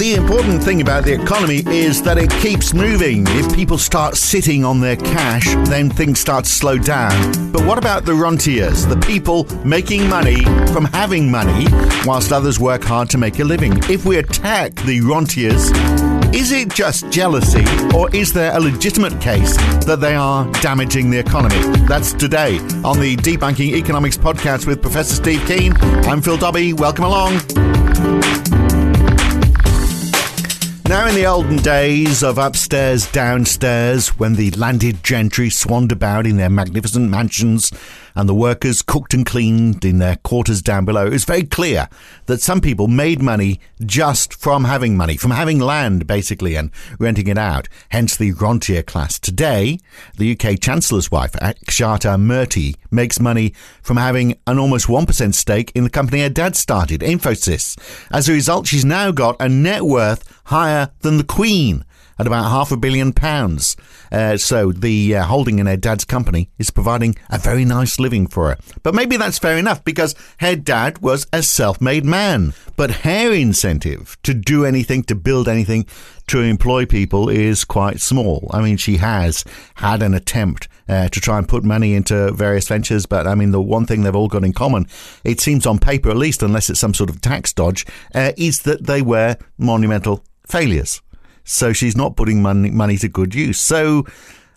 The important thing about the economy is that it keeps moving. If people start sitting on their cash, then things start to slow down. But what about the rentiers, the people making money from having money, whilst others work hard to make a living? If we attack the rentiers, is it just jealousy, or is there a legitimate case that they are damaging the economy? That's today on the Debunking Economics podcast with Professor Steve Keen. I'm Phil Dobbie. Welcome along. Now, in the olden days of upstairs, downstairs, when the landed gentry swanned about in their magnificent mansions and the workers cooked and cleaned in their quarters down below, it was very clear that some people made money just from having money, from having land, basically, and renting it out, hence the rentier class. Today, the UK Chancellor's wife, Akshata Murty, makes money from having an almost 1% stake in the company her dad started, Infosys. As a result, she's now got a net worth higher than the Queen at about half a billion pounds. Uh, so the uh, holding in her dad's company is providing a very nice living for her. But maybe that's fair enough because her dad was a self-made man. But her incentive to do anything, to build anything, to employ people is quite small. I mean, she has had an attempt uh, to try and put money into various ventures. But I mean, the one thing they've all got in common, it seems on paper at least, unless it's some sort of tax dodge, uh, is that they were monumental failures. So she's not putting money, money to good use. So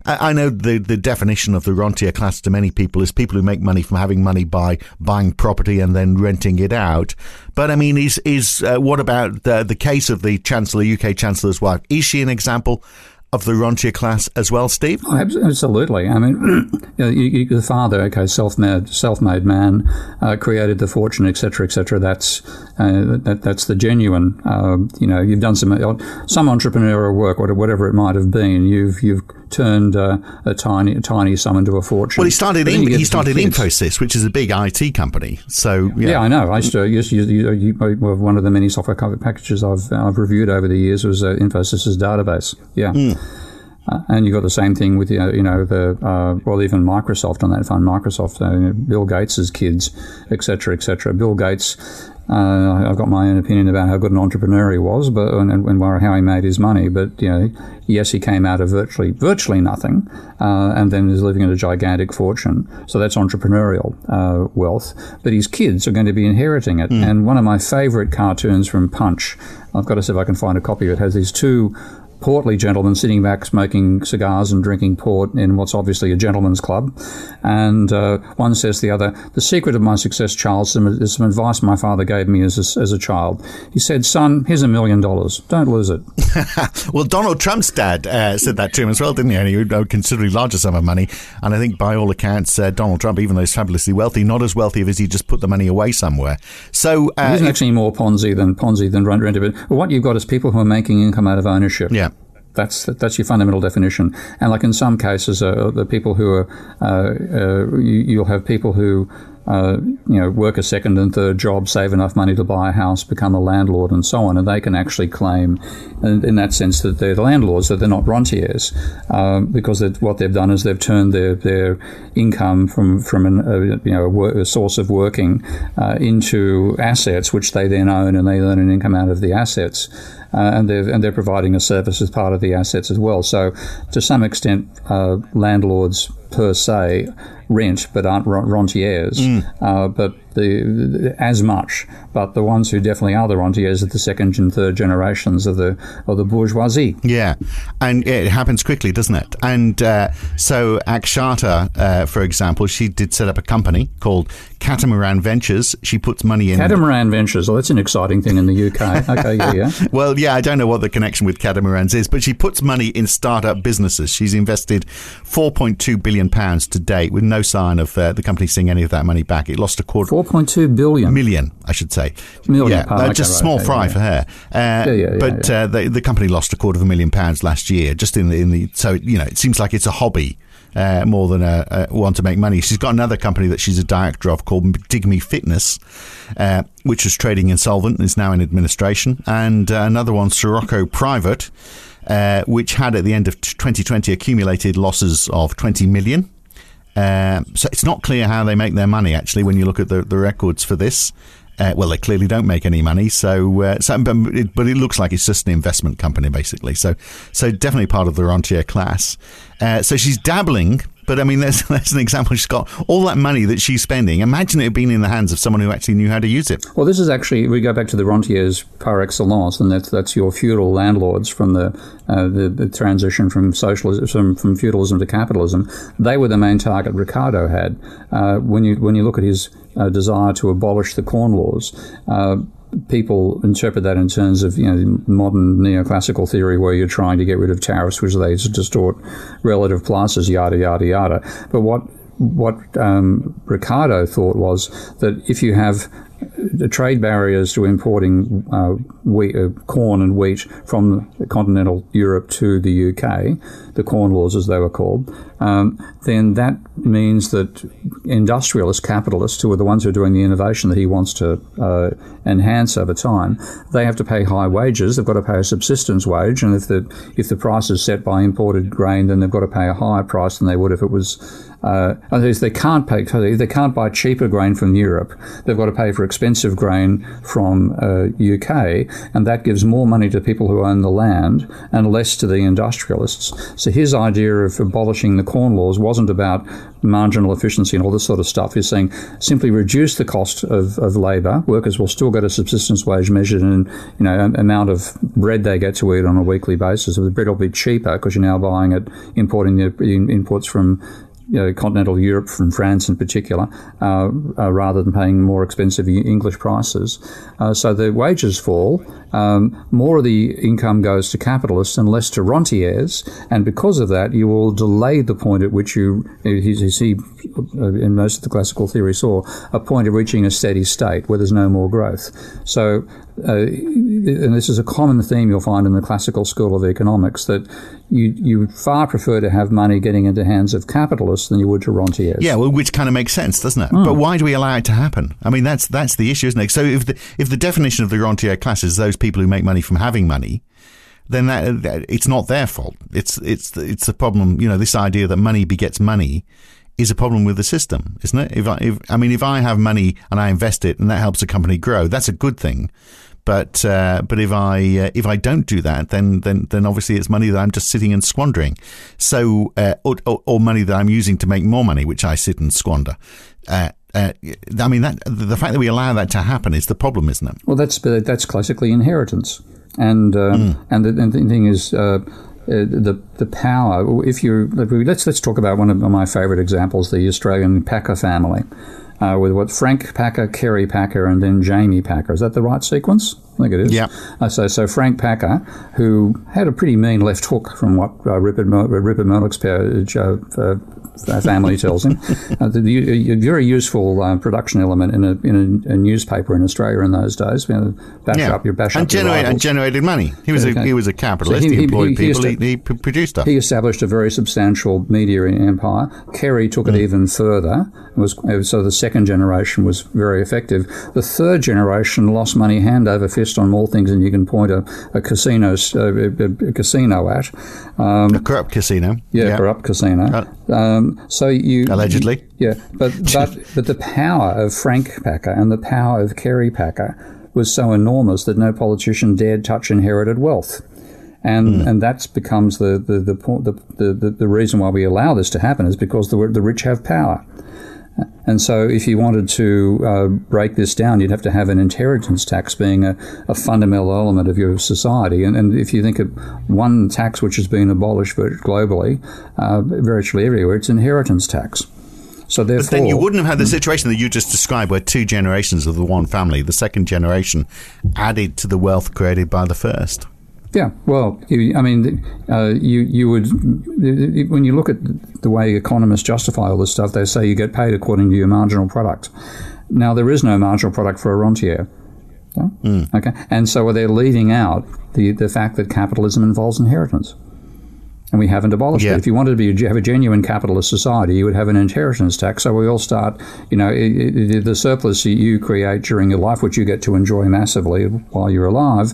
I know the, the definition of the rentier class to many people is people who make money from having money by buying property and then renting it out. But I mean, is is uh, what about the the case of the Chancellor, UK Chancellor's wife? Is she an example of the rentier class as well, Steve? Oh, absolutely. I mean, you know, you, the father, okay, self-made, self-made man, uh, created the fortune, etc., etc. That's uh, that, that's the genuine. Uh, you know, you've done some some entrepreneurial work, whatever it might have been. You've you've turned uh, a tiny a tiny sum into a fortune. Well, he started in, he started Infosys, which is a big IT company. So yeah, yeah I know. I used to use you, you, you, one of the many software packages I've I've reviewed over the years was uh, Infosys's database. Yeah. Mm. Uh, and you've got the same thing with uh, you know the uh, well even Microsoft on that fund Microsoft uh, Bill Gates's kids etc etc Bill Gates uh, I've got my own opinion about how good an entrepreneur he was, but and, and how he made his money. But you know, yes, he came out of virtually virtually nothing, uh, and then is living in a gigantic fortune. So that's entrepreneurial uh, wealth. But his kids are going to be inheriting it. Mm. And one of my favourite cartoons from Punch, I've got to see if I can find a copy of it, has these two portly gentleman sitting back smoking cigars and drinking port in what's obviously a gentleman's club. And uh, one says to the other, The secret of my success, Charles, is some advice my father gave me as a, as a child. He said, Son, here's a million dollars. Don't lose it. well, Donald Trump's dad uh, said that to him as well, didn't he? And he had a considerably larger sum of money. And I think by all accounts, uh, Donald Trump, even though he's fabulously wealthy, not as wealthy as he just put the money away somewhere. So uh, he's actually more Ponzi than Ponzi than rent But what you've got is people who are making income out of ownership. Yeah. That's that's your fundamental definition. And like in some cases, uh, the people who are uh, uh, you, will have people who uh, you know work a second and third job, save enough money to buy a house, become a landlord, and so on, and they can actually claim, in, in that sense, that they're the landlords, that they're not rentiers, um, because what they've done is they've turned their their income from from an, a, you know a, a source of working uh, into assets, which they then own, and they earn an income out of the assets uh, and they're and they're providing a service as part of the assets as well. So, to some extent, uh, landlords per se rent but aren't rentiers. Mm. Uh, but the, as much, but the ones who definitely are the rentiers are the second and third generations of the of the bourgeoisie. Yeah, and it happens quickly, doesn't it? And uh, so Akshata, uh, for example, she did set up a company called Catamaran Ventures. She puts money in Catamaran Ventures. Oh, that's an exciting thing in the UK. Okay, yeah, yeah. well, yeah, I don't know what the connection with catamarans is, but she puts money in startup businesses. She's invested 4.2 billion pounds to date, with no sign of uh, the company seeing any of that money back. It lost a quarter 4.2 billion. Million, I should say. Million, yeah, just small right, fry okay, for her. Uh, yeah, yeah, but yeah. Uh, the, the company lost a quarter of a million pounds last year, just in the, in the. So you know, it seems like it's a hobby. Uh, more than a, a one to make money. She's got another company that she's a director of called Digme Fitness, uh, which was trading insolvent and is now in administration, and uh, another one, Sirocco Private, uh, which had at the end of 2020 accumulated losses of 20 million. Um, so it's not clear how they make their money actually when you look at the, the records for this. Uh, well, they clearly don't make any money, so, uh, so but, it, but it looks like it's just an investment company basically. So, so definitely part of the rentier class. Uh, so she's dabbling, but I mean, there's, there's an example. She's got all that money that she's spending. Imagine it being in the hands of someone who actually knew how to use it. Well, this is actually we go back to the rentiers par excellence, and that's that's your feudal landlords from the uh, the, the transition from socialism from, from feudalism to capitalism. They were the main target Ricardo had. Uh, when you when you look at his uh, desire to abolish the corn laws. People interpret that in terms of you know modern neoclassical theory where you're trying to get rid of tariffs which they distort relative prices yada yada yada. But what what um, Ricardo thought was that if you have the trade barriers to importing uh, wheat, uh, corn and wheat from continental Europe to the UK, the corn laws as they were called, um, then that means that industrialists, capitalists, who are the ones who are doing the innovation that he wants to uh, enhance over time, they have to pay high wages. They've got to pay a subsistence wage, and if the if the price is set by imported grain, then they've got to pay a higher price than they would if it was. Uh, they can't pay, they can't buy cheaper grain from Europe, they've got to pay for expensive grain from uh, UK, and that gives more money to people who own the land and less to the industrialists. So his idea of abolishing the corn laws wasn't about marginal efficiency and all this sort of stuff. He's saying simply reduce the cost of, of labour. Workers will still get a subsistence wage measured in you know amount of bread they get to eat on a weekly basis. The bread will be cheaper because you're now buying it, importing the imports from you know, continental Europe, from France in particular, uh, uh, rather than paying more expensive English prices. Uh, so the wages fall. Um, more of the income goes to capitalists and less to rentiers, and because of that, you will delay the point at which you, as he in most of the classical theory saw, a point of reaching a steady state where there's no more growth. So uh, and this is a common theme you'll find in the classical school of economics, that you, you far prefer to have money getting into hands of capitalists than you would to rentiers. Yeah, well, which kind of makes sense, doesn't it? Hmm. But why do we allow it to happen? I mean, that's that's the issue, isn't it? So if the if the definition of the rentier class is those people who make money from having money, then that, that it's not their fault. It's it's it's a problem. You know, this idea that money begets money is a problem with the system, isn't it? If I, if, I mean, if I have money and I invest it and that helps a company grow, that's a good thing. But uh, but if I uh, if I don't do that, then then then obviously it's money that I'm just sitting and squandering. So uh, or, or, or, money that I'm using to make more money, which I sit and squander. Uh, uh, I mean that the fact that we allow that to happen is the problem, isn't it? Well, that's that's classically inheritance, and um, mm. and, the, and, the, thing is. Uh, the the power. If you let's let's talk about one of my favourite examples, the Australian Packer family uh, with what Frank Packer, Kerry Packer, and then Jamie Packer. Is that the right sequence? I think it is. Yeah. Uh, so, so Frank Packer, who had a pretty mean left hook from what uh, Rupert, Mur- Rupert Murdoch's uh, family tells him. Uh, the, the, a very useful uh, production element in, a, in a, a, newspaper in Australia in those days. You know, bash yeah. up your bash and up your and generated money. He was okay. a he was a capitalist. So he, he, employed he, people. He, he, produced stuff. He established a very substantial media empire. Kerry took mm. it even further. It was so the second generation was very effective. The third generation lost money hand over fist on more things than you can point a, a casino a, a, casino at. Um, a corrupt casino. Yeah, yeah. corrupt casino. Uh, um, so you allegedly. You, yeah, but but but the power of Frank Packer and the power of Kerry Packer was so enormous that no politician dared touch inherited wealth. And, mm. and that becomes the the, the, the, the, the reason why we allow this to happen is because the, the rich have power. And so, if you wanted to uh, break this down, you'd have to have an inheritance tax being a, a fundamental element of your society. And, and, if you think of one tax which has been abolished globally, uh, virtually everywhere, it's inheritance tax. So therefore, but then you wouldn't have had the situation that you just described, where two generations of the one family, the second generation, added to the wealth created by the first. Yeah, well, I mean, uh, you you would when you look at the way economists justify all this stuff, they say you get paid according to your marginal product. Now, there is no marginal product for a rentier. Yeah? Mm. Okay, and so are they're leaving out the, the fact that capitalism involves inheritance and we haven't abolished yeah. it. If you wanted to be have a genuine capitalist society, you would have an inheritance tax. So we all start, you know, it, it, the surplus you create during your life, which you get to enjoy massively while you're alive,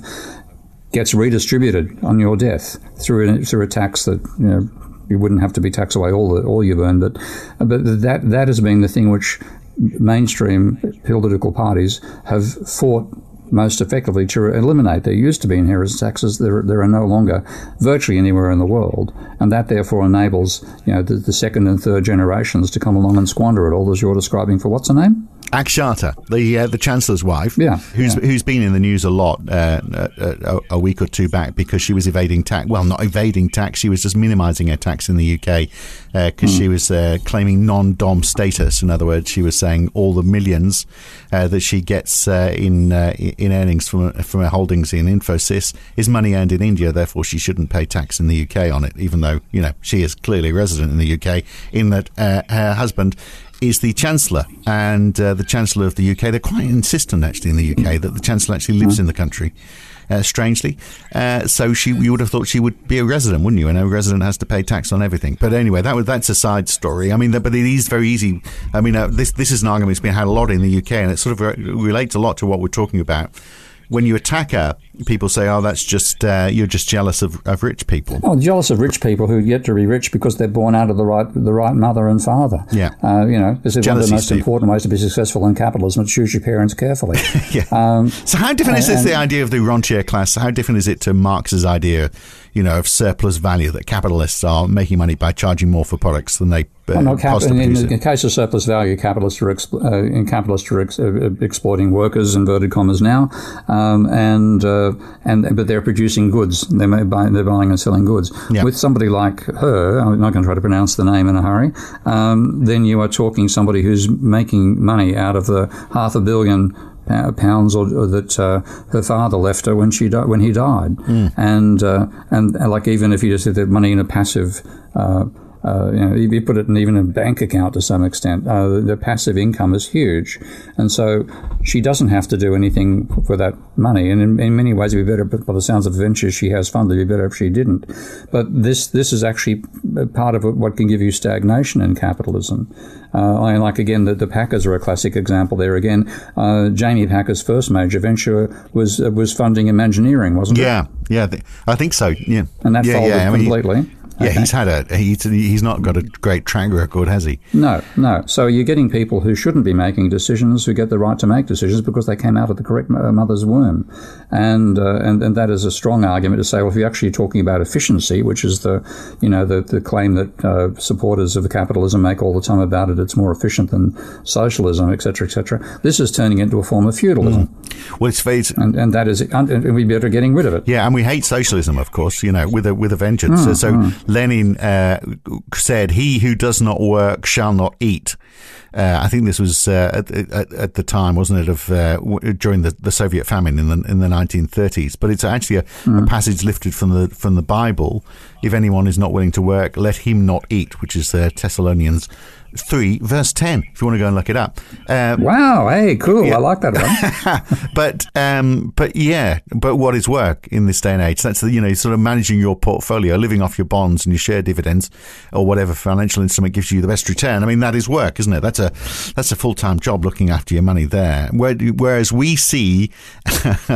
gets redistributed on your death through a, through a tax that you know you wouldn't have to be taxed away all the, all you earn, but but that that has been the thing which mainstream political parties have fought most effectively to eliminate. There used to be inheritance taxes. There, there are no longer virtually anywhere in the world, and that therefore enables you know the, the second and third generations to come along and squander it all as you're describing for what's her name? Akshata, the uh, the Chancellor's wife, yeah, who's yeah. who's been in the news a lot uh, a, a, week or two back because she was evading tax. Well, not evading tax, she was just minimising her tax in the UK because uh, mm. she was uh, claiming non-dom status. In other words, she was saying all the millions uh, that she gets uh, in in earnings from from her holdings in Infosys is money earned in India. Therefore, she shouldn't pay tax in the UK on it, even though you know she is clearly resident in the UK. In that her husband is the Chancellor and uh, the Chancellor of the UK. They're quite insistent, actually, in the UK that the Chancellor actually lives in the country. Uh, strangely, uh, so she you would have thought she would be a resident, wouldn't you? And a resident has to pay tax on everything. But anyway, that was that's a side story. I mean, but it is very easy. I mean, uh, this this is an argument that's been had a lot in the UK, and it sort of relates a lot to what we're talking about when you attack her, people say, "Oh, that's just uh, you're just jealous of, of rich people." Oh, jealous of rich people who get to be rich because they're born out of the right the right mother and father. Yeah, uh, you know, this is Jealousy, one of the most Steve. important ways to be successful in capitalism: to choose your parents carefully. yeah. Um, so, how different is this the idea of the rentier class? How different is it to Marx's idea, you know, of surplus value that capitalists are making money by charging more for products than they well, no, cap- in, in, the case of surplus value, capitalists are, exp- uh, in capitalists are ex- uh, exploiting workers, inverted commas now, um, and uh, and but they're producing goods. They're, buy, they're buying and selling goods. Yeah. With somebody like her, I'm not going to try to pronounce the name in a hurry. Um, then you are talking somebody who's making money out of the half a billion pounds or, or that uh, her father left her when she di- when he died, mm. and uh, and like even if you just had the money in a passive. Uh, uh, you know, you put it in even a bank account to some extent. Uh, the passive income is huge, and so she doesn't have to do anything for that money. And in, in many ways, it'd be better. By the sounds of the ventures she has funded, it'd be better if she didn't. But this this is actually part of what can give you stagnation in capitalism. Uh, I like again the, the Packers are a classic example there. Again, uh, Jamie Packer's first major venture was uh, was funding Imagineering, wasn't yeah, it? Yeah, yeah, I think so. Yeah, and that yeah, folded yeah. I mean, completely. Yeah, okay. he's had a he's, he's not got a great track record, has he? No, no. So you're getting people who shouldn't be making decisions who get the right to make decisions because they came out of the correct mother's womb, and uh, and and that is a strong argument to say, well, if you're actually talking about efficiency, which is the you know the the claim that uh, supporters of capitalism make all the time about it, it's more efficient than socialism, etc., etc. This is turning into a form of feudalism. Mm. Well, it's, it's and, and that is and we better getting rid of it. Yeah, and we hate socialism, of course. You know, with a with a vengeance. Mm, so. Mm. Lenin uh, said, "He who does not work shall not eat." Uh, I think this was uh, at, at, at, the time, wasn't it, of uh, during the, the Soviet famine in the in the 1930s. But it's actually a, mm. a, hmm. passage lifted from the from the Bible. If anyone is not willing to work, let him not eat, which is uh, Thessalonians 3, verse 10, if you want to go and look it up. Uh, wow, hey, cool. Yeah. I like that one. but, um, but yeah, but what is work in this day and age? That's, the, you know, sort of managing your portfolio, living off your bonds and your share dividends or whatever financial instrument gives you the best return. I mean, that is work, isn't it? That's a, that's a full time job looking after your money there. Whereas we see,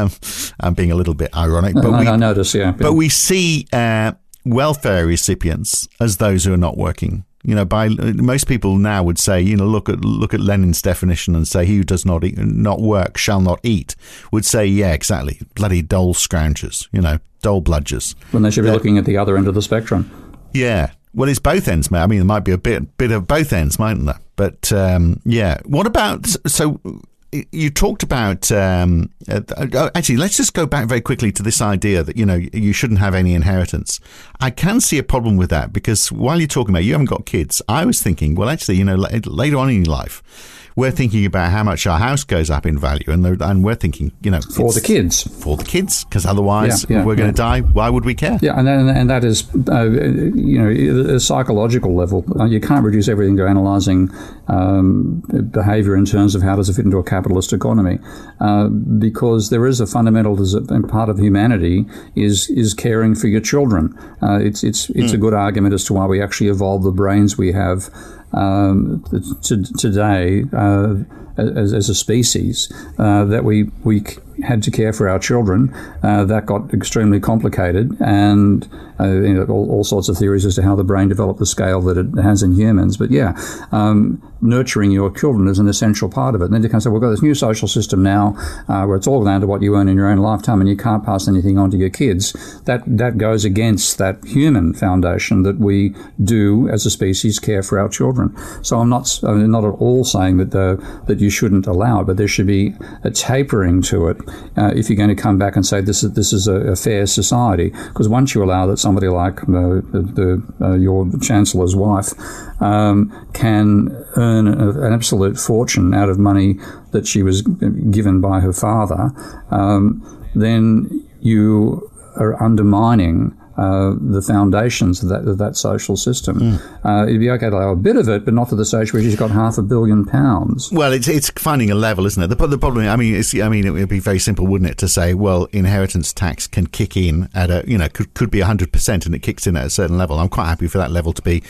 I'm being a little bit ironic, but we, notice, yeah. But we see, uh, welfare recipients as those who are not working. You know, by most people now would say, you know, look at look at Lenin's definition and say, "He who does not eat, not work shall not eat." Would say, yeah, exactly, bloody dole scroungers, you know, dole bludgers. When they should be looking at the other end of the spectrum. Yeah, well, it's both ends, mate. I mean, there might be a bit bit of both ends, mightn't there? But um, yeah, what about so? You talked about um, uh, uh, actually let's just go back very quickly to this idea that you know you shouldn't have any inheritance. I can see a problem with that because while you're talking about you haven't got kids i was thinking well actually you know later on in your life we're thinking about how much our house goes up in value, and and we're thinking, you know, for the kids, for the kids, because otherwise Yeah, yeah, we're going to die. Why would we care? Yeah, and then, and that is, uh, you know, a psychological level. Uh, you can't reduce everything to analysing um, behaviour in terms of how does it fit into a capitalist economy, uh, because there is a fundamental part of humanity is is caring for your children. Uh, it's it's it's a good argument as to why we actually evolved the brains we have um, to, today uh, as, as a species uh, that we we had to care for our children. Uh, that got extremely complicated, and uh, you know, all, all sorts of theories as to how the brain developed the scale that it has in humans. But yeah, um, nurturing your children is an essential part of it. And then you can say, well, we've got this new social system now uh, where it's all down to what you earn in your own lifetime, and you can't pass anything on to your kids. That that goes against that human foundation that we do as a species care for our children. So I'm not I'm not at all saying that the that you shouldn't allow it, but there should be a tapering to it uh, if you're going to come back and say this is this is a, a fair society. Because once you allow that somebody like uh, the, the, uh, your chancellor's wife um, can earn a, an absolute fortune out of money that she was given by her father, um, then you are undermining uh, the foundations of that, of that social system. Uh, it'd be okay to allow a bit of it, but not to the stage where she's got half a billion pounds. Well, it's it's finding a level, isn't it? The, the problem, I mean, it's, I mean, it would be very simple, wouldn't it, to say, well, inheritance tax can kick in at a, you know, could could be hundred percent, and it kicks in at a certain level. I'm quite happy for that level to be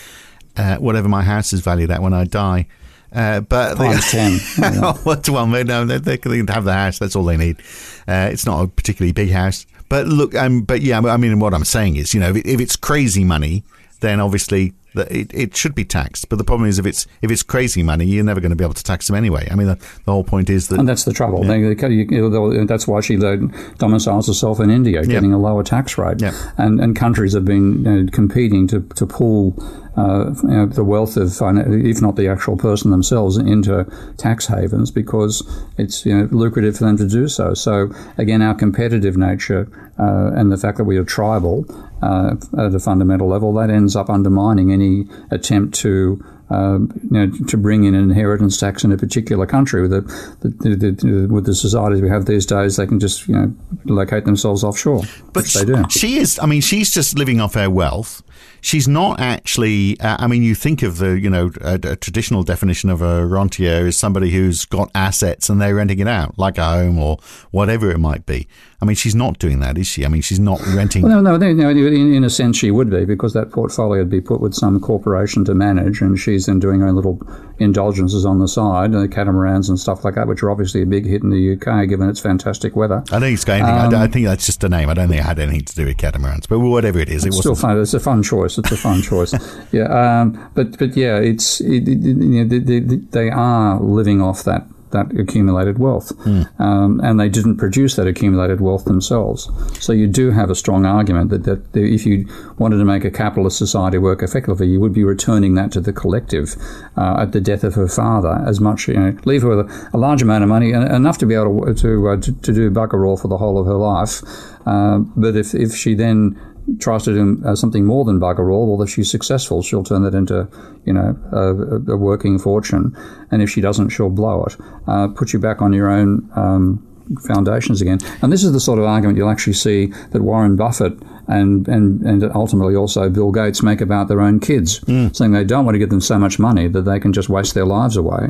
uh, whatever my house is valued at when I die. Uh, but Times 10. Yeah. What well, they, no, they, they can have the house. That's all they need. Uh, it's not a particularly big house. But look, um, but yeah, I mean, what I'm saying is, you know, if, if it's crazy money, then obviously that it, it should be taxed. But the problem is, if it's if it's crazy money, you're never going to be able to tax them anyway. I mean, the, the whole point is that And that's the trouble. They, they, you know, that's why she domiciles herself in India, getting a lower tax rate. Yeah. And, and countries have been you know, competing to, to pull uh, you know, the wealth of, if not the actual person themselves, into tax havens because it's you know, lucrative for them to do so. So, again, our competitive nature uh, and the fact that we are tribal uh, at a fundamental level, that ends up undermining any attempt to um, you know, to bring in an inheritance tax in a particular country. With the, the, the, with the societies we have these days, they can just you know locate themselves offshore. But do. she is. I mean, she's just living off her wealth. She's not actually. Uh, I mean, you think of the you know a, a traditional definition of a rentier is somebody who's got assets and they're renting it out, like a home or whatever it might be. I mean, she's not doing that, is she? I mean, she's not renting. Well, no, no, no, in, in a sense, she would be because that portfolio would be put with some corporation to manage, and she's then doing her own little indulgences on the side, uh, catamarans and stuff like that, which are obviously a big hit in the UK given its fantastic weather. I think it's got anything. I I, think that's just a name. I don't think it had anything to do with catamarans, but whatever it is, it It's still fun. It's a fun choice. It's a fun choice. Yeah, um, but but yeah, it's it, it, you know, they, they, they are living off that that accumulated wealth, um, and they didn't produce that accumulated wealth themselves. So you do have a strong argument that that if you wanted to make a capitalist society work effectively, you would be returning that to the collective uh, at the death of her father, as much you know, leave her with a, a large amount of money, en- enough to be able to to, uh, to, to do bugger all for the whole of her life. Uh, but if if she then tries to do uh, something more than bugger all, well, if she's successful, she'll turn that into, you know, a, a working fortune. And if she doesn't, she'll blow it. Uh, put you back on your own um, foundations again. And this is the sort of argument you'll actually see that Warren Buffett and, and, and ultimately also Bill Gates make about their own kids, saying they don't want to give them so much money that they can just waste their lives away.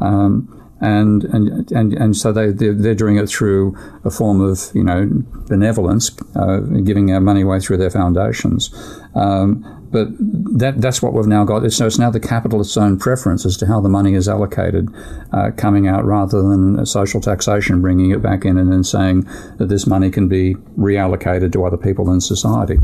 Um, and and and and so they they're, they're doing it through a form of you know benevolence, uh, giving our money away through their foundations. Um, but that that's what we've now got. So it's now the capitalist's own preference as to how the money is allocated, uh, coming out rather than social taxation bringing it back in and then saying that this money can be reallocated to other people in society.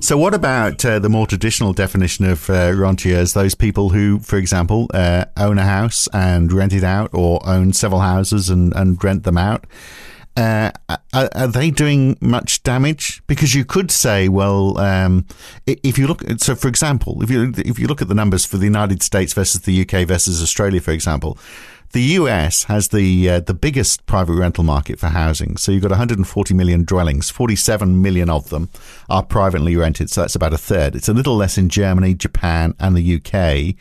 So, what about uh, the more traditional definition of uh, rentiers? Those people who, for example, uh, own a house and rent it out, or own several houses and, and rent them out. Uh, are, are they doing much damage? Because you could say, well, um, if you look, so for example, if you if you look at the numbers for the United States versus the UK versus Australia, for example, the US has the uh, the biggest private rental market for housing. So you've got 140 million dwellings. 47 million of them are privately rented. So that's about a third. It's a little less in Germany, Japan, and the UK.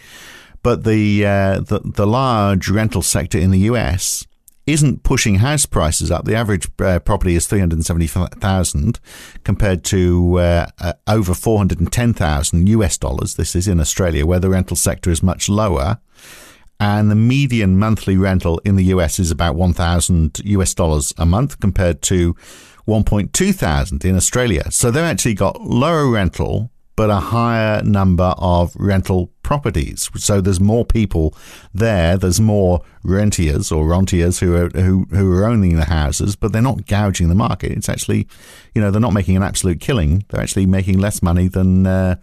but the, uh, the the large rental sector in the US isn't pushing house prices up. The average uh, property is 370,000 compared to uh, uh, over 410,000 US dollars. This is in Australia where the rental sector is much lower. And the median monthly rental in the US is about 1,000 US dollars a month compared to 1.2 thousand in Australia. So they've actually got lower rental but a higher number of rental properties. So there's more people there. There's more rentiers or rentiers who are who who are owning the houses, but they're not gouging the market. It's actually, you know, they're not making an absolute killing. They're actually making less money than. Uh,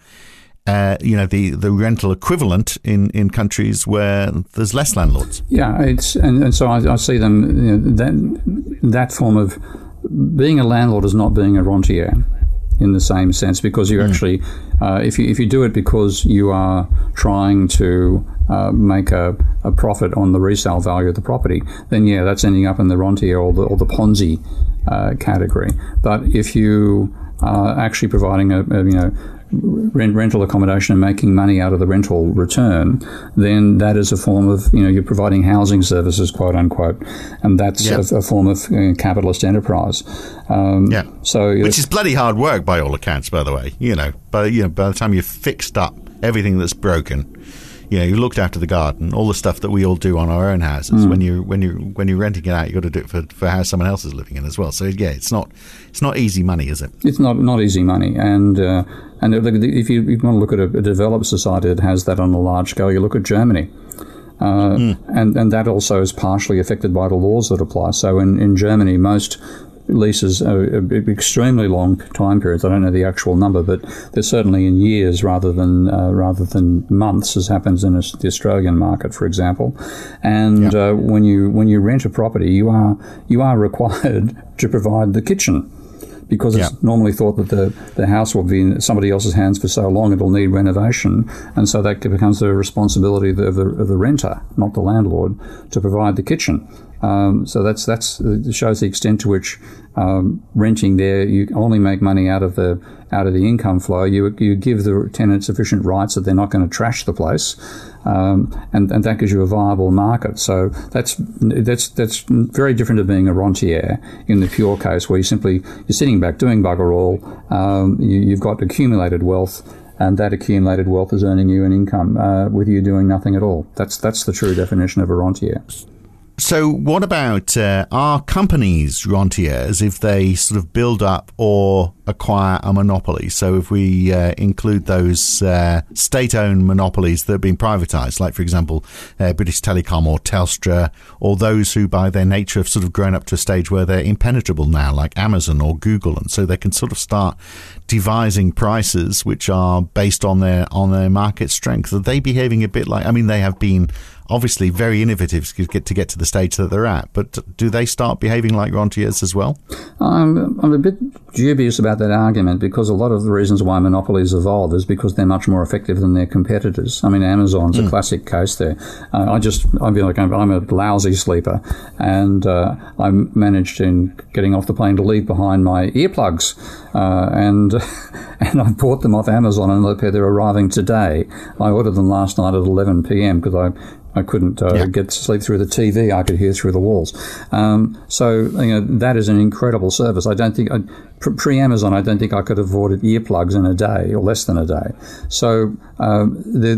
uh, you know the, the rental equivalent in, in countries where there's less landlords. Yeah, it's and, and so I, I see them you know, that that form of being a landlord is not being a rentier in the same sense because you mm. actually, uh, if, you, if you do it because you are trying to uh, make a, a profit on the resale value of the property, then yeah, that's ending up in the rentier or the, or the Ponzi uh, category. But if you are actually providing a, a you know rent, rental accommodation and making money out of the rental return, then that is a form of, you know, you're providing housing services, quote unquote, and that's yeah. a, a, form of uh, capitalist enterprise. Um, yeah. So, which is bloody hard work by all accounts, by the way. You know, by you know, by the time you've fixed up everything that's broken, you know, you looked after the garden, all the stuff that we all do on our own houses. Mm. When you when you when you're renting it out, you got to do it for for how someone else is living in as well. So yeah, it's not it's not easy money, is it? It's not not easy money, and uh, and if you, if you want to look at a, a developed society that has that on a large scale, you look at Germany. Uh, mm. and, and that also is partially affected by the laws that apply. So in, in Germany, most leases are extremely long time periods. I don't know the actual number, but they're certainly in years rather than uh, rather than months, as happens in the Australian market, for example. And uh, when you when you rent a property, you are you are required to provide the kitchen because it's yeah. normally thought that the, the house will be in somebody else's hands for so long it'll need renovation. And so that becomes the responsibility of the, of the, of the renter, not the landlord, to provide the kitchen. Um, so that's that's it shows the extent to which um, renting there you only make money out of the out of the income flow. You you give the tenant sufficient rights that they're not going to trash the place, um, and and that gives you a viable market. So that's that's that's very different to being a rentier in the pure case where you simply you're sitting back doing bugger all. Um, you, you've got accumulated wealth and that accumulated wealth is earning you an income uh, with you doing nothing at all. That's that's the true definition of a rentier. So, what about uh, our companies rentiers if they sort of build up or acquire a monopoly? So, if we uh, include those uh, state owned monopolies that have been privatized, like, for example, uh, British Telecom or Telstra, or those who, by their nature, have sort of grown up to a stage where they're impenetrable now, like Amazon or Google, and so they can sort of start devising prices which are based on their on their market strength. Are they behaving a bit like? I mean, they have been obviously very innovative to get to get to the stage that they're at. But do they start behaving like rentiers as well? I'm, I'm a bit dubious about that argument because a lot of the reasons why monopolies evolve is because they're much more effective than their competitors. I mean, Amazon's mm. a classic case there. Uh, I just, I feel like I'm, I'm a lousy sleeper, and uh, I managed in getting off the plane to leave behind my earplugs, uh, and and I bought them off Amazon, and they're arriving today. I ordered them last night at 11 p.m. because I I couldn't uh, yeah. get to sleep through the TV. I could hear through the walls. Um, so you know that is an incredible service. I don't think pre Amazon. I don't think I could have ordered earplugs in a day or less than a day. So um, the,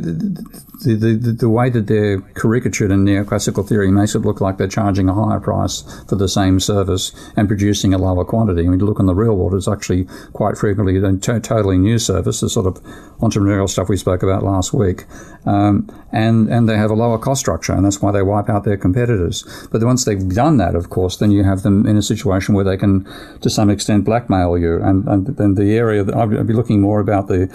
the, the, the way that they're caricatured in neoclassical theory makes it look like they're charging a higher price for the same service and producing a lower quantity. I mean, to look in the real world, it's actually quite frequently a t- totally new service, the sort of entrepreneurial stuff we spoke about last week. Um, and, and they have a lower cost structure, and that's why they wipe out their competitors. But once they've done that, of course, then you have them in a situation where they can, to some extent, blackmail you. And, and, and the area that I'd be looking more about the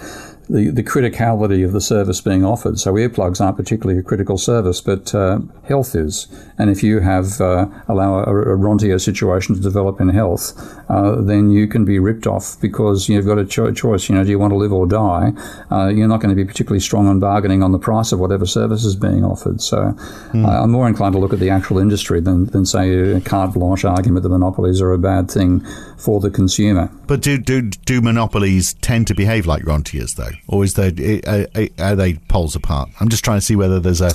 the, the criticality of the service being offered. So earplugs aren't particularly a critical service, but uh, health is. And if you have uh, allow a, a situation to develop in health, uh, then you can be ripped off because you've got a cho- choice. You know, do you want to live or die? Uh, you're not going to be particularly strong on bargaining on the price of whatever service is being offered. So mm. I'm more inclined to look at the actual industry than, than say a carte blanche argument that monopolies are a bad thing for the consumer. But do do do monopolies tend to behave like rentiers though? Or is there are, they poles apart? I'm just trying to see whether there's a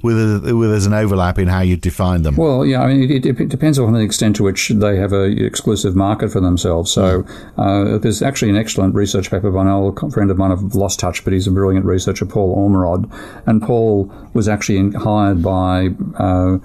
whether, there's an overlap in how you define them. Well, yeah, I mean, it, it depends on the extent to which they have an exclusive market for themselves. So uh, there's actually an excellent research paper by an old friend of mine. I've lost touch, but he's a brilliant researcher, Paul Ormerod. And Paul was actually hired by, uh,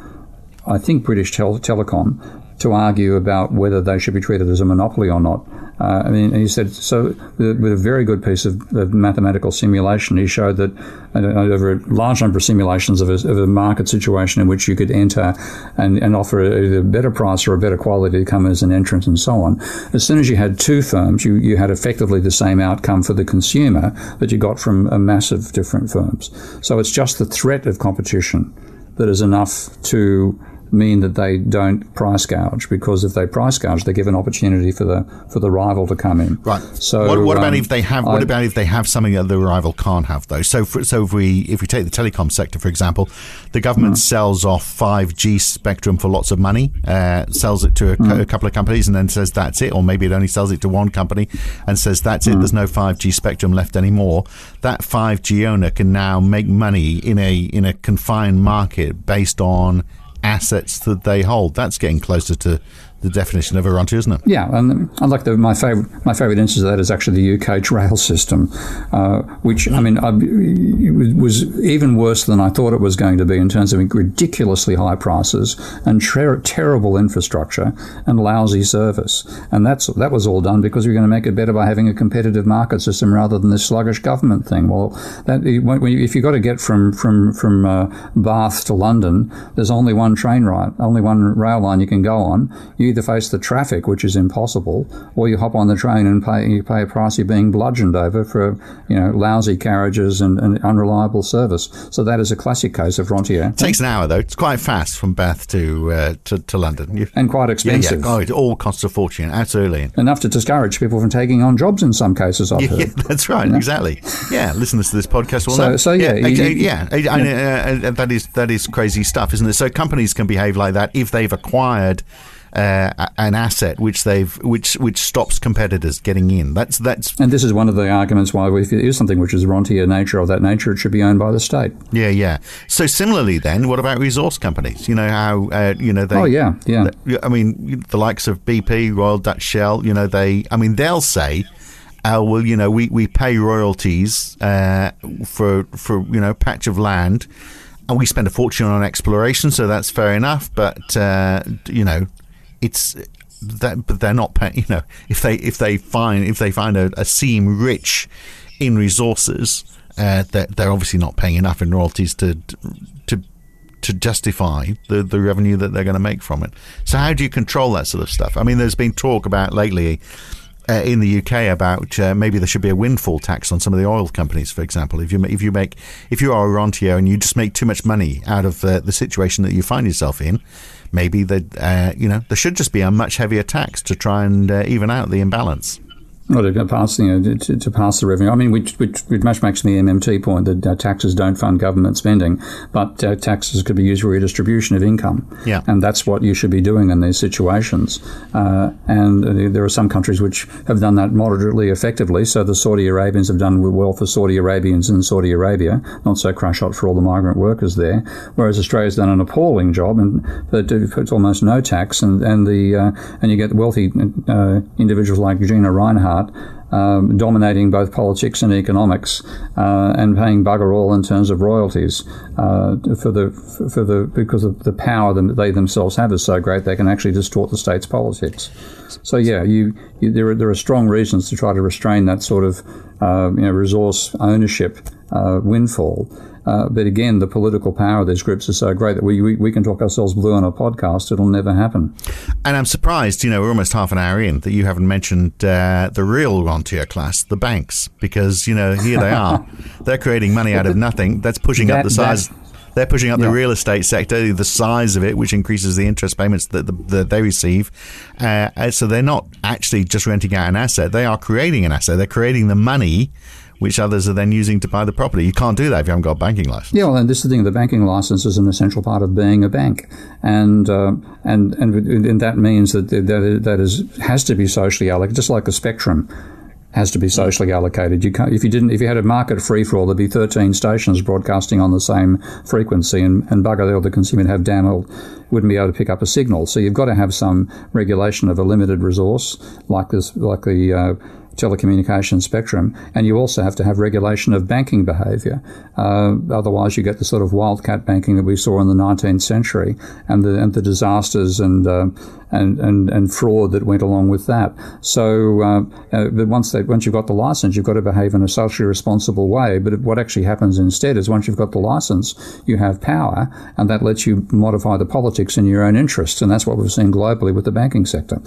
I think, British Tel- Telecom to argue about whether they should be treated as a monopoly or not. Uh, I mean, he said so with a very good piece of, of mathematical simulation. He showed that over a large number of simulations of a, of a, market situation in which you could enter and, and offer a, a, better price or a better quality to come as an entrant and so on. As soon as you had two firms, you, you had effectively the same outcome for the consumer that you got from a mass of different firms. So it's just the threat of competition that is enough to mean that they don't price gouge because if they price gouge, they give an opportunity for the for the rival to come in. Right. So what, what um, about if they have? What I, about if they have something that the rival can't have though? So for, so if we if we take the telecom sector for example, the government mm. sells off five G spectrum for lots of money, uh, sells it to a, mm. a, couple of companies, and then says that's it, or maybe it only sells it to one company and says that's mm. it. There's no five G spectrum left anymore. That five G owner can now make money in a in a confined market based on assets that they hold. That's getting closer to the definition of a rentier, isn't it? Yeah, and I like the, my favorite my favorite instance of that is actually the UK rail system, uh, which I mean I, was even worse than I thought it was going to be in terms of ridiculously high prices and ter- terrible infrastructure and lousy service, and that's that was all done because we are going to make it better by having a competitive market system rather than this sluggish government thing. Well, that if you've got to get from from from uh, Bath to London, there's only one train ride, only one rail line you can go on. You either face the traffic, which is impossible, or you hop on the train and pay you pay a price you're being bludgeoned over for you know lousy carriages and, and unreliable service. So that is a classic case of rentier. It takes an hour though. It's quite fast from Bath to uh, to, to, London, you, and quite expensive. Yeah, yeah. Oh, it all costs a fortune. Absolutely enough to discourage people from taking on jobs in some cases. I've yeah, heard. Yeah, that's right. You know? Exactly. Yeah, listeners to this podcast will so, know. So yeah, yeah, you, yeah, yeah. Uh, that is that is crazy stuff, isn't it? So companies can behave like that if they've acquired uh, an asset which they've which which stops competitors getting in. That's that's and this is one of the arguments why if it is something which is rentier nature of that nature, it should be owned by the state. Yeah, yeah. So similarly, then, what about resource companies? You know how uh, you know they. Oh yeah, yeah. I mean, the likes of BP, Royal Dutch Shell. You know, they. I mean, they'll say. Uh, well, you know, we, we pay royalties uh, for for you know patch of land, and we spend a fortune on exploration, so that's fair enough. But uh, you know, it's that, but they're not paying. You know, if they if they find if they find a, a seam rich in resources, uh, they're, they're obviously not paying enough in royalties to to to justify the, the revenue that they're going to make from it. So how do you control that sort of stuff? I mean, there's been talk about lately uh, in the UK about uh, maybe there should be a windfall tax on some of the oil companies, for example. If you if you make if you are a rentier and you just make too much money out of uh, the situation that you find yourself in, maybe that uh, you know there should just be a much heavier tax to try and uh, even out the imbalance. Well, to pass, you know, to, to, pass the revenue. I mean, which, which, which much makes the MMT point that uh, taxes don't fund government spending, but uh, taxes could be used for redistribution of income. Yeah. And that's what you should be doing in these situations. Uh, and uh, there are some countries which have done that moderately effectively. So the Saudi Arabians have done well for Saudi Arabians in Saudi Arabia, not so crash hot for all the migrant workers there. Whereas Australia's done an appalling job, and it's almost no tax, and and the uh, and you get wealthy uh, individuals like Gina Rinehart um, dominating both politics and economics, uh, and paying bugger all in terms of royalties uh, for the for the because of the power that they themselves have is so great they can actually distort the state's politics. So yeah, you, you there are there are strong reasons to try to restrain that sort of uh, you know resource ownership uh, windfall. Uh, but again, the political power of these groups is so great that we, we, we, can talk ourselves blue on a podcast. It'll never happen. And I'm surprised, you know, we're almost half an hour in that you haven't mentioned uh, the real rentier class, the banks, because, you know, here they are. They're creating money out of nothing. That's pushing that, up the size. They're pushing up yeah. the real estate sector, the size of it, which increases the interest payments that, the, that they receive. Uh, so they're not actually just renting out an asset; they are creating an asset. They're creating the money which others are then using to buy the property. You can't do that if you haven't got a banking license. Yeah, well, and this is the thing: the banking license is an essential part of being a bank, and uh, and, and and that means that that that is has to be socially allocated, just like the spectrum has to be socially allocated. You can't, if you didn't, if you had a market free for all, there'd be 13 stations broadcasting on the same frequency, and, and bugger all the consumer would have damn well wouldn't be able to pick up a signal. So you've got to have some regulation of a limited resource, like this, like the uh, telecommunications spectrum, and you also have to have regulation of banking behaviour. Uh, otherwise, you get the sort of wildcat banking that we saw in the 19th century, and the and the disasters and uh, and, and and fraud that went along with that. So, uh, uh but once they once you've got the license, you've got to behave in a socially responsible way. But what actually happens instead is once you've got the license, you have power, and that lets you modify the politics in your own interest, and that's what we've seen globally with the banking sector.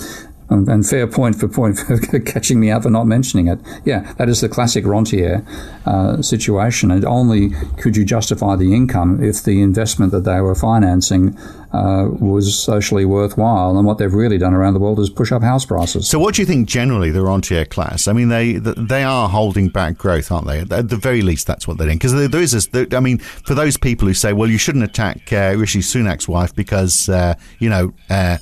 Um, and fair point for point for catching me out for not mentioning it. Yeah, that is the classic rentier uh, situation. And only could you justify the income if the investment that they were financing uh, was socially worthwhile. And what they've really done around the world is push up house prices. So, what do you think generally the rentier class? I mean, they they are holding back growth, aren't they? At the very least, that's what they're doing. Because there is this. I mean, for those people who say, well, you shouldn't attack uh, Rishi Sunak's wife because uh, you know uh,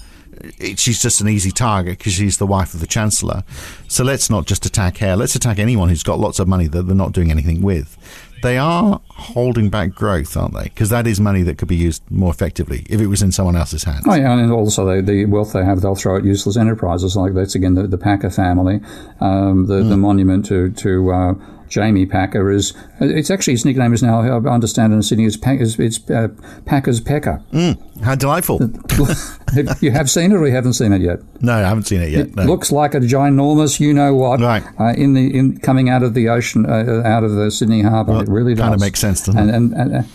she's just an easy target because she's the wife of the chancellor. So let's not just attack her. Let's attack anyone who's got lots of money that they're not doing anything with. They are holding back growth, aren't they? Because that is money that could be used more effectively if it was in someone else's hands. Oh, yeah, and also they, the wealth they have, they'll throw at useless enterprises. Like that's again the, the Packer family, um, the, mm. the monument to to uh, Jamie Packer is. It's actually his nickname is now. I understand in Sydney. It's, it's, it's uh, Packer's Pecker. Mm, how delightful! you have seen it, or you haven't seen it yet? No, I haven't seen it yet. It no. looks like a ginormous, you know what? Right. Uh, in the in coming out of the ocean, uh, out of the Sydney Harbour. Well, it really does. Kind of makes sense, doesn't and, it? And, and,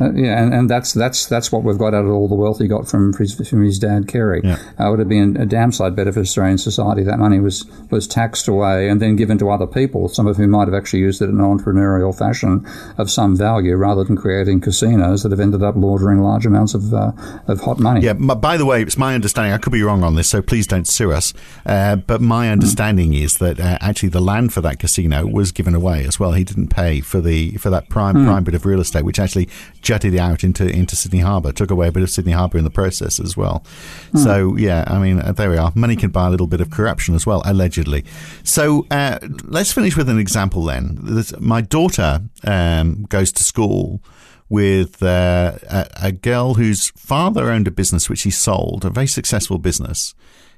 uh, yeah, and, and that's that's that's what we've got out of all the wealth he got from his, from his dad Kerry. Yeah. Uh, it would have been a damn sight better for Australian society. That money was was taxed away and then given to other people, some of whom might have actually used it in an entrepreneurial fashion of some value, rather than creating casinos that have ended up laundering large amounts of uh, of hot money. Yeah. By the way, it's my understanding. I could be wrong on this, so please don't sue us. Uh, but my understanding mm. is that uh, actually the land for that casino was given away as well. He didn't pay for the for that prime mm. prime bit of real estate, which actually jutted out into into Sydney Harbour, took away a bit of Sydney Harbour in the process as well. Mm. So yeah, I mean, uh, there we are. Money can buy a little bit of corruption as well, allegedly. So uh, let's finish with an example then. My daughter um, goes to school with uh, a, a, girl whose father owned a business which he sold, a very successful business.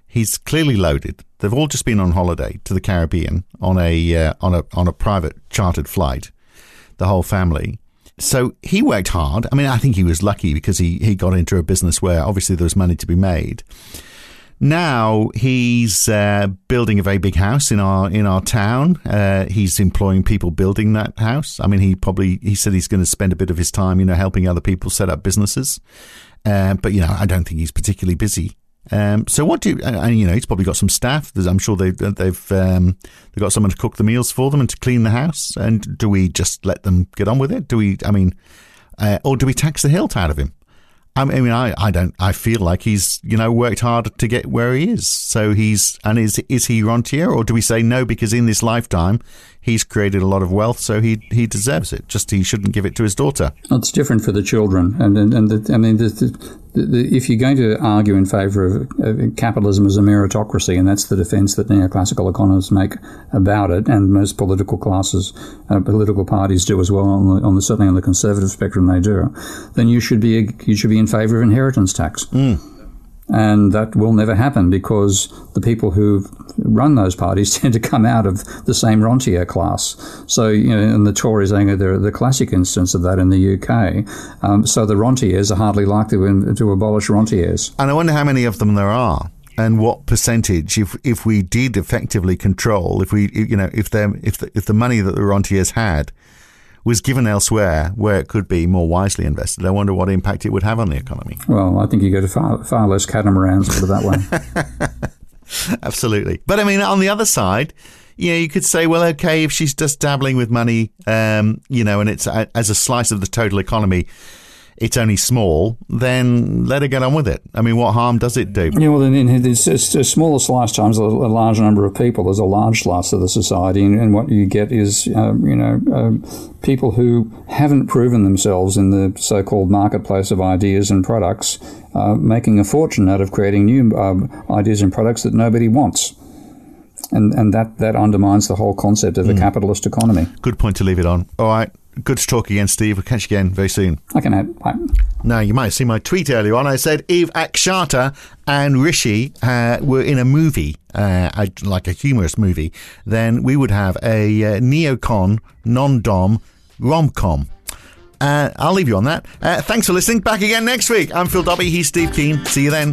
He's clearly loaded. They've all just been on holiday to the Caribbean on a uh, on a on a private chartered flight, the whole family. So he worked hard. I mean, I think he was lucky because he, he got into a business where obviously there was money to be made. Now he's uh, building a very big house in our in our town. Uh, he's employing people building that house. I mean, he probably he said he's going to spend a bit of his time, you know, helping other people set up businesses. Uh, but you know, I don't think he's particularly busy. Um, so what do you, and you know, he's probably got some staff. I'm sure they, they've um, they've got someone to cook the meals for them and to clean the house. And do we just let them get on with it? Do we? I mean, uh, or do we tax the hilt out of him? I mean, I, I don't. I feel like he's you know worked hard to get where he is. So he's and is is he rentier, or do we say no because in this lifetime he's created a lot of wealth, so he he deserves it. Just he shouldn't give it to his daughter. It's different for the children, and and, and the, I mean, the, the, the, if you're going to argue in favour of capitalism as a meritocracy, and that's the defence that neoclassical economists make about it, and most political classes, uh, political parties do as well on the, on the certainly on the conservative spectrum they do, then you should be you should be in favour of inheritance tax. Mm. And that will never happen because the people who run those parties tend to come out of the same rentier class. So, you know, and the Tories, are the classic instance of that in the UK. Um, so the rentiers are hardly likely to, to abolish rentiers. And I wonder how many of them there are and what percentage if if we did effectively control if we you know if them if the, if the money that the rentiers had was given elsewhere where it could be more wisely invested, I wonder what impact it would have on the economy. Well, I think you go to far, far less catamarans, put it that way. Absolutely. But I mean, on the other side, you know, you could say, well, okay, if she's just dabbling with money, um, you know, and it's a, as a slice of the total economy, it's only small, then let her get on with it. I mean, what harm does it do? Yeah, well, then it's, it's a smaller slice times a, large number of people. There's a large slice of the society, and, and what you get is, uh, you know, uh, people who haven't proven themselves in the so-called marketplace of ideas and products, uh, making a fortune out of creating new um, ideas and products that nobody wants. and and that that undermines the whole concept of a capitalist economy. Good point to leave it on. All right. Good to talk again, Steve. We'll catch you again very soon. Okay, mate. Bye. Now, you might have seen my tweet earlier on. I said Eve Akshata and Rishi uh, were in a movie, uh, like a humorous movie, then we would have a uh, neocon, non-dom rom-com. Uh, I'll leave you on that. Uh, thanks for listening. Back again next week. I'm Phil Dobbie. He's Steve Keen. See you then.